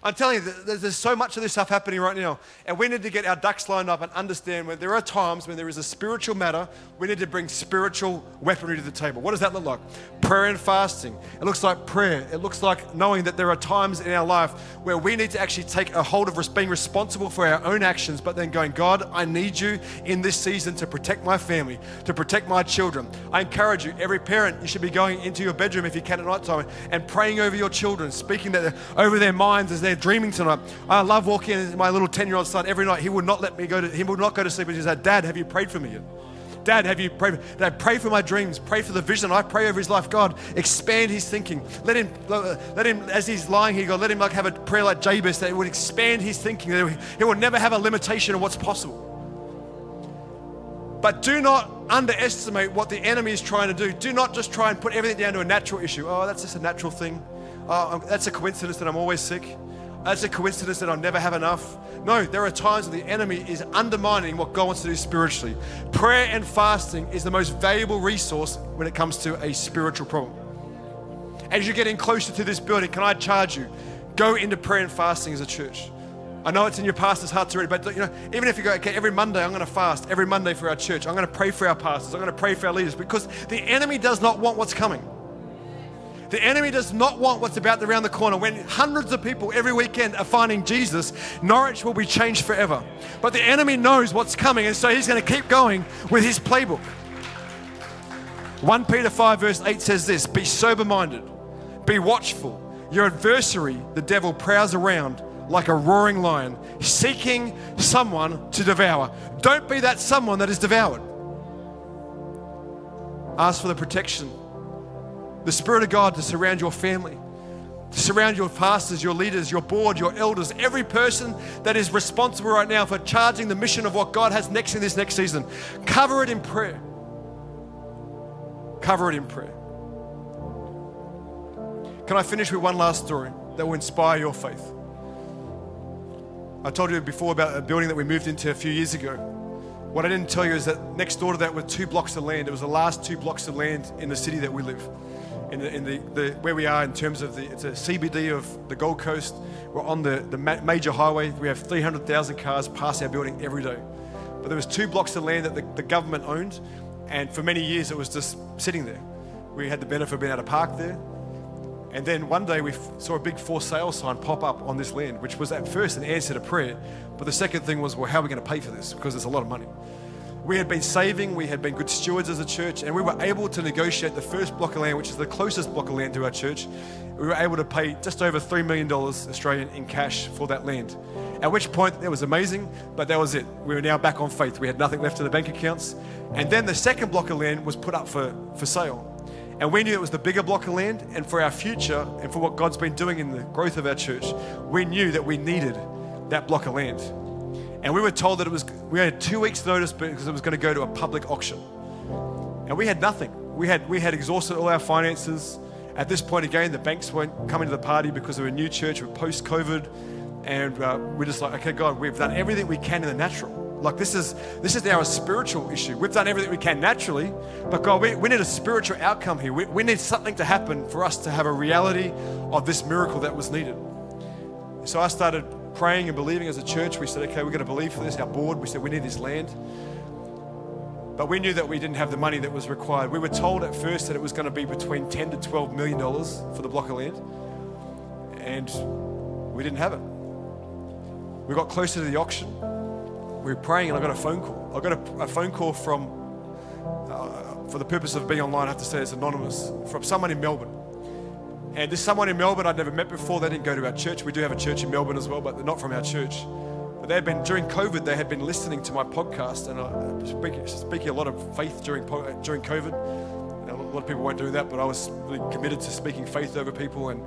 I'm telling you, there's so much of this stuff happening right now. And we need to get our ducks lined up and understand when there are times when there is a spiritual matter, we need to bring spiritual weaponry to the table. What does that look like? Prayer and fasting. It looks like prayer. It looks like knowing that there are times in our life where we need to actually take a hold of being responsible for our own actions, but then going, God, I need you in this season to protect my family, to protect my children. I encourage you, every parent, you should be going into your bedroom if you can at night time and praying over your children, speaking that over their minds as they dreaming tonight. I love walking in my little 10 year old son every night. He would not let me go to, he would not go to sleep. And He said, Dad, have you prayed for me yet? Dad, have you prayed? Dad, pray for my dreams. Pray for the vision. I pray over his life. God, expand his thinking. Let him, let him, as he's lying here, God, let him like have a prayer like Jabez that it would expand his thinking. That he will never have a limitation of what's possible. But do not underestimate what the enemy is trying to do. Do not just try and put everything down to a natural issue. Oh, that's just a natural thing. Oh, that's a coincidence that I'm always sick. That's a coincidence that I'll never have enough. No, there are times when the enemy is undermining what God wants to do spiritually. Prayer and fasting is the most valuable resource when it comes to a spiritual problem. As you're getting closer to this building, can I charge you? Go into prayer and fasting as a church. I know it's in your pastor's hearts already, but you know, even if you go, okay, every Monday I'm going to fast, every Monday for our church, I'm going to pray for our pastors, I'm going to pray for our leaders, because the enemy does not want what's coming. The enemy does not want what's about around the corner. When hundreds of people every weekend are finding Jesus, Norwich will be changed forever. But the enemy knows what's coming, and so he's going to keep going with his playbook. 1 Peter 5, verse 8 says this Be sober minded, be watchful. Your adversary, the devil, prowls around like a roaring lion, seeking someone to devour. Don't be that someone that is devoured. Ask for the protection the Spirit of God to surround your family, to surround your pastors, your leaders, your board, your elders, every person that is responsible right now for charging the mission of what God has next in this next season. Cover it in prayer. Cover it in prayer. Can I finish with one last story that will inspire your faith? I told you before about a building that we moved into a few years ago. What I didn't tell you is that next door to that were two blocks of land. It was the last two blocks of land in the city that we live in, the, in the, the, where we are in terms of the it's a CBD of the Gold Coast. We're on the, the major highway. We have 300,000 cars pass our building every day. But there was two blocks of land that the, the government owned, and for many years it was just sitting there. We had the benefit of being able to park there, And then one day we f- saw a big for sale sign pop up on this land, which was at first an answer to prayer. But the second thing was, well, how are we going to pay for this? Because there's a lot of money. We had been saving, we had been good stewards as a church, and we were able to negotiate the first block of land, which is the closest block of land to our church. We were able to pay just over $3 million Australian in cash for that land. At which point, it was amazing, but that was it. We were now back on faith. We had nothing left in the bank accounts. And then the second block of land was put up for, for sale. And we knew it was the bigger block of land, and for our future and for what God's been doing in the growth of our church, we knew that we needed that block of land. And we were told that it was, we had two weeks' notice because it was going to go to a public auction. And we had nothing. We had, we had exhausted all our finances. At this point, again, the banks weren't coming to the party because we're a new church, we're post COVID. And uh, we're just like, okay, God, we've done everything we can in the natural. Like this is this is now a spiritual issue. We've done everything we can naturally, but God, we, we need a spiritual outcome here. We, we need something to happen for us to have a reality of this miracle that was needed. So I started praying and believing as a church. We said, okay, we're going to believe for this. Our board, we said, we need this land. But we knew that we didn't have the money that was required. We were told at first that it was going to be between 10 to 12 million dollars for the block of land. And we didn't have it. We got closer to the auction. We were praying, and I got a phone call. I got a, a phone call from, uh, for the purpose of being online, I have to say it's anonymous, from someone in Melbourne. And this someone in Melbourne I'd never met before. They didn't go to our church. We do have a church in Melbourne as well, but they're not from our church. But they had been during COVID. They had been listening to my podcast, and I speak, speaking a lot of faith during during COVID. a lot of people won't do that, but I was really committed to speaking faith over people. And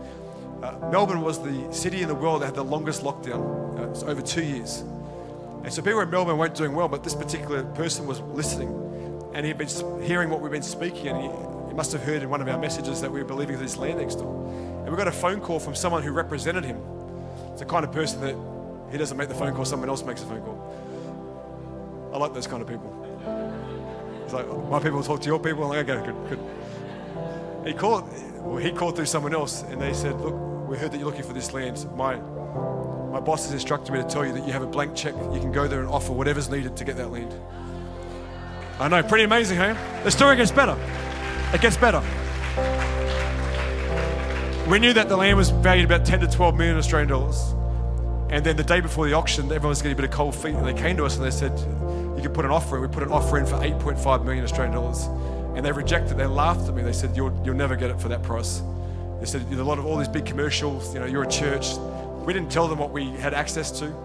uh, Melbourne was the city in the world that had the longest lockdown. Uh, it was over two years. And so people in Melbourne weren't doing well, but this particular person was listening, and he'd been hearing what we've been speaking, and he, must have heard in one of our messages that we were believing for this land next door. And we got a phone call from someone who represented him. It's the kind of person that he doesn't make the phone call, someone else makes the phone call. I like those kind of people. It's like, my people talk to your people. I'm like, okay, good, good. He called, well, he called through someone else, and they said, look, we heard that you're looking for this land. My, my boss has instructed me to tell you that you have a blank check. You can go there and offer whatever's needed to get that land. I know, pretty amazing, hey? The story gets better. It gets better. We knew that the land was valued about 10 to 12 million Australian dollars. And then the day before the auction, everyone was getting a bit of cold feet. And they came to us and they said, You can put an offer in. We put an offer in for 8.5 million Australian dollars. And they rejected They laughed at me. They said, You'll, you'll never get it for that price. They said, A lot of all these big commercials, you know, you're a church. We didn't tell them what we had access to.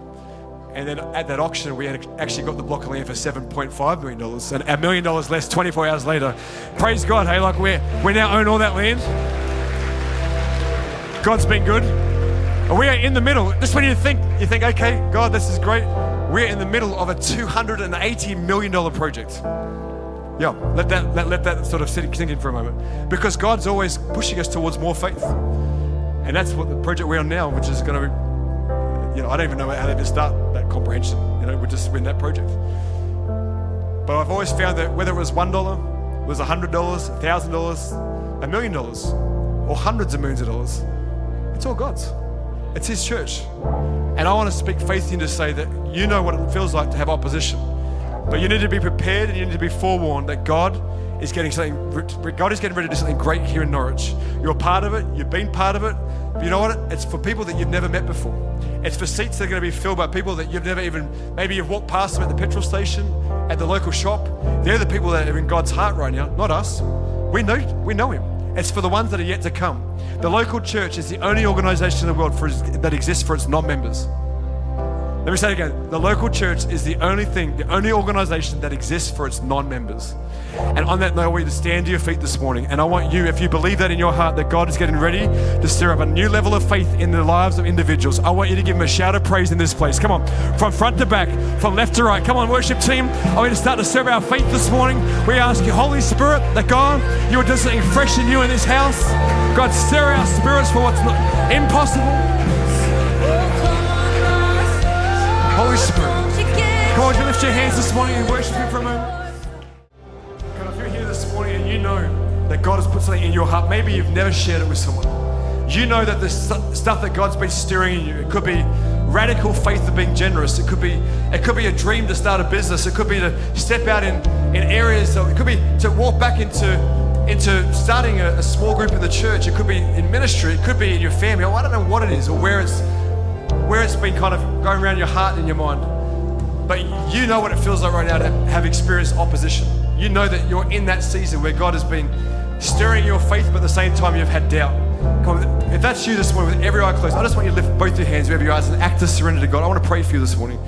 And then at that auction, we had actually got the block of land for $7.5 million. And a million dollars less 24 hours later. Praise God, hey, like we we now own all that land. God's been good. And we are in the middle. Just when you think, you think, okay, God, this is great. We're in the middle of a $280 million project. Yeah, let that, let, let that sort of sink in for a moment. Because God's always pushing us towards more faith. And that's what the project we're on now, which is going to be, you know, I don't even know how to even start that comprehension. You know, we're just in that project. But I've always found that whether it was $1, it was $100, a $1,000, a million dollars, or hundreds of millions of dollars, it's all God's. It's His church. And I want to speak faith in to say that you know what it feels like to have opposition. But you need to be prepared and you need to be forewarned that God is getting something, God is getting ready to do something great here in Norwich. You're a part of it, you've been part of it. But you know what? It's for people that you've never met before. It's for seats that are going to be filled by people that you've never even, maybe you've walked past them at the petrol station, at the local shop. They're the people that are in God's heart right now, not us. We know, we know Him. It's for the ones that are yet to come. The local church is the only organization in the world for, that exists for its non members. Let me say it again. The local church is the only thing, the only organization that exists for its non members. And on that note, I want you to stand to your feet this morning. And I want you, if you believe that in your heart, that God is getting ready to stir up a new level of faith in the lives of individuals, I want you to give Him a shout of praise in this place. Come on, from front to back, from left to right. Come on, worship team. I want you to start to serve our faith this morning. We ask you, Holy Spirit, that God, you would do something fresh in you in this house. God, stir our spirits for what's impossible. Holy Spirit. Come on, you lift your hands this morning and worship Him for a moment. God, if you're here this morning and you know that God has put something in your heart, maybe you've never shared it with someone. You know that the stuff that God's been stirring in you, it could be radical faith of being generous. It could be it could be a dream to start a business. It could be to step out in, in areas. It could be to walk back into into starting a, a small group in the church. It could be in ministry. It could be in your family. Oh, I don't know what it is or where it's where it's been kind of going around your heart and your mind. But you know what it feels like right now to have experienced opposition. You know that you're in that season where God has been stirring your faith, but at the same time you've had doubt. On, if that's you this morning with every eye closed, I just want you to lift both your hands wherever you are as an act of surrender to God. I want to pray for you this morning.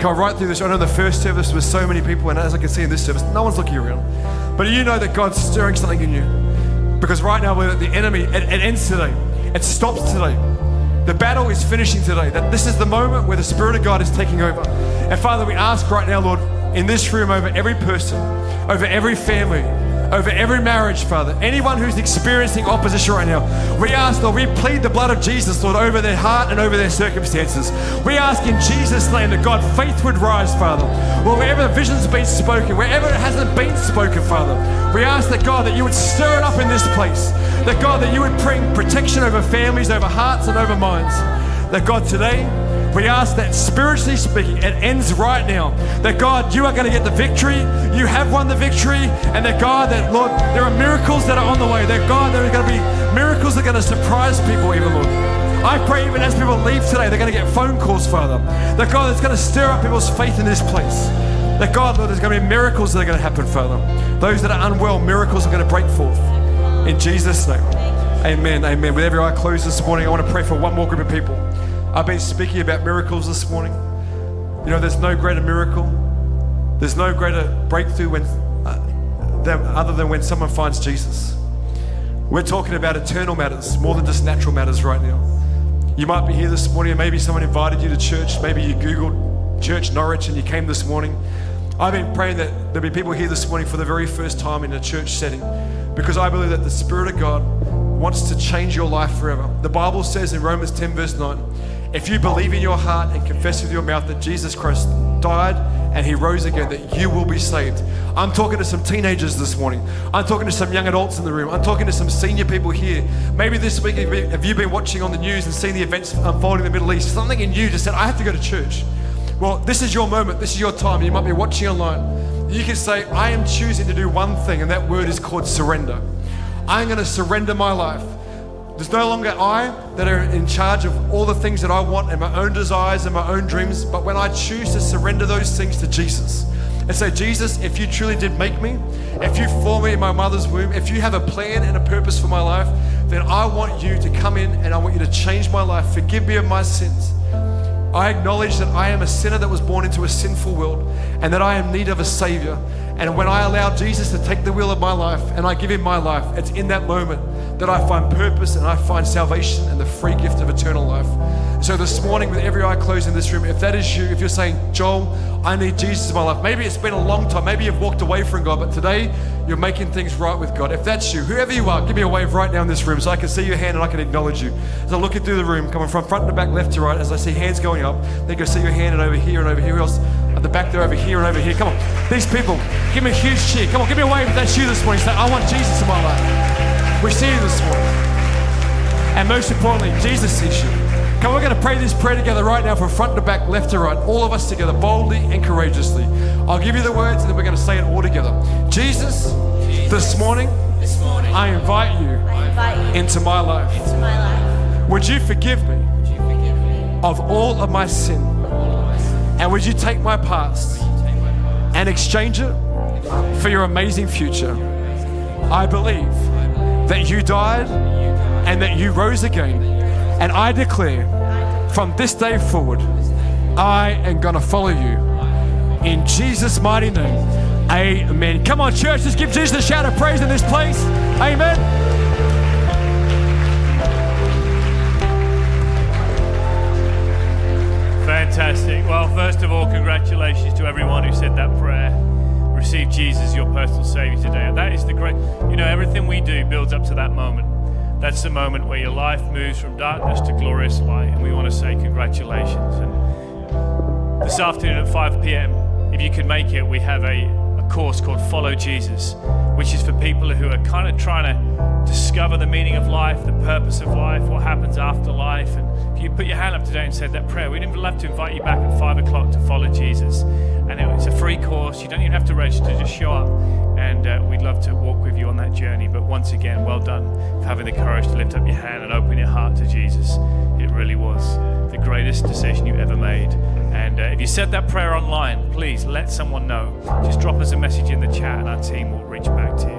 Come on, right through this. I know the first service was so many people, and as I can see in this service, no one's looking around. But you know that God's stirring something in you. Because right now, we're the enemy, it, it ends today. It stops today. The battle is finishing today. That this is the moment where the Spirit of God is taking over. And Father, we ask right now, Lord, in this room over every person, over every family, over every marriage, Father. Anyone who's experiencing opposition right now, we ask, Lord, we plead the blood of Jesus, Lord, over their heart and over their circumstances. We ask in Jesus' name that God, faith would rise, Father. Well, wherever the vision's been spoken, wherever it hasn't been spoken, Father, we ask that God, that you would stir it up in this place. That God, that you would bring protection over families, over hearts, and over minds. That God, today, we ask that spiritually speaking, it ends right now. That God, you are going to get the victory. You have won the victory. And that God, that Lord, there are miracles that are on the way. That God, there are going to be miracles that are going to surprise people, even Lord. I pray even as people leave today, they're going to get phone calls, Father. That God is going to stir up people's faith in this place. That God, Lord, there's going to be miracles that are going to happen, Father. Those that are unwell, miracles are going to break forth. In Jesus' name. Amen. Amen. With every eye closed this morning, I want to pray for one more group of people. I've been speaking about miracles this morning. You know, there's no greater miracle, there's no greater breakthrough when, uh, than, other than when someone finds Jesus. We're talking about eternal matters more than just natural matters right now. You might be here this morning, and maybe someone invited you to church. Maybe you Googled Church Norwich and you came this morning. I've been praying that there'll be people here this morning for the very first time in a church setting because I believe that the Spirit of God wants to change your life forever. The Bible says in Romans 10, verse 9, if you believe in your heart and confess with your mouth that Jesus Christ died and he rose again, that you will be saved. I'm talking to some teenagers this morning. I'm talking to some young adults in the room. I'm talking to some senior people here. Maybe this week, have you been watching on the news and seen the events unfolding in the Middle East? Something in you just said, I have to go to church. Well, this is your moment. This is your time. You might be watching online. You can say, I am choosing to do one thing, and that word is called surrender. I'm going to surrender my life. There's no longer I that are in charge of all the things that I want and my own desires and my own dreams, but when I choose to surrender those things to Jesus and say, Jesus, if you truly did make me, if you formed me in my mother's womb, if you have a plan and a purpose for my life, then I want you to come in and I want you to change my life. Forgive me of my sins. I acknowledge that I am a sinner that was born into a sinful world and that I am in need of a Savior. And when I allow Jesus to take the wheel of my life and I give Him my life, it's in that moment that I find purpose and I find salvation and the free gift of eternal life. So this morning, with every eye closed in this room, if that is you, if you're saying, Joel, I need Jesus in my life, maybe it's been a long time, maybe you've walked away from God, but today you're making things right with God. If that's you, whoever you are, give me a wave right now in this room so I can see your hand and I can acknowledge you. As I look through the room, coming from front to back, left to right, as I see hands going up, then go see your hand and over here and over here. Who else? At the back there, over here and over here. Come on. These people, give me a huge cheer. Come on, give me a wave if that's you this morning. Say, I want Jesus in my life. We see you this morning. And most importantly, Jesus sees you. Come, we're going to pray this prayer together right now from front to back, left to right, all of us together, boldly and courageously. I'll give you the words and then we're going to say it all together. Jesus, Jesus this, morning, this morning, I invite you, I invite you into, my life. into my life. Would you forgive me, Would you forgive me of all of my sin? And would you take my past and exchange it for your amazing future? I believe that you died and that you rose again. And I declare from this day forward, I am going to follow you. In Jesus' mighty name, amen. Come on, church, let's give Jesus a shout of praise in this place. Amen. Fantastic. Well, first of all, congratulations to everyone who said that prayer. Receive Jesus your personal Savior today. That is the great, you know, everything we do builds up to that moment. That's the moment where your life moves from darkness to glorious light. And we want to say congratulations. And this afternoon at 5 p.m., if you can make it, we have a, a course called Follow Jesus, which is for people who are kind of trying to discover the meaning of life, the purpose of life, what happens after life. And if you put your hand up today and said that prayer, we'd love to invite you back at 5 o'clock to follow Jesus. And it's a free course. You don't even have to register, just show up. And uh, we'd love to walk with you on that journey. But once again, well done for having the courage to lift up your hand and open your heart to Jesus. It really was the greatest decision you ever made. And uh, if you said that prayer online, please let someone know. Just drop us a message in the chat and our team will reach back to you.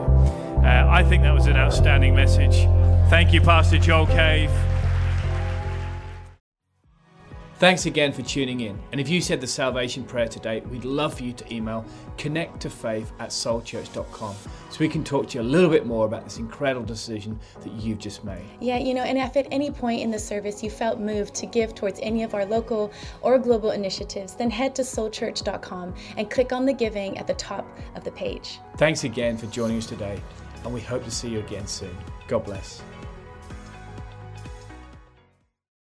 Uh, I think that was an outstanding message. Thank you, Pastor Joel Cave. Thanks again for tuning in. And if you said the salvation prayer today, we'd love for you to email connect to faith at soulchurch.com so we can talk to you a little bit more about this incredible decision that you've just made. Yeah, you know, and if at any point in the service you felt moved to give towards any of our local or global initiatives, then head to soulchurch.com and click on the giving at the top of the page. Thanks again for joining us today, and we hope to see you again soon. God bless.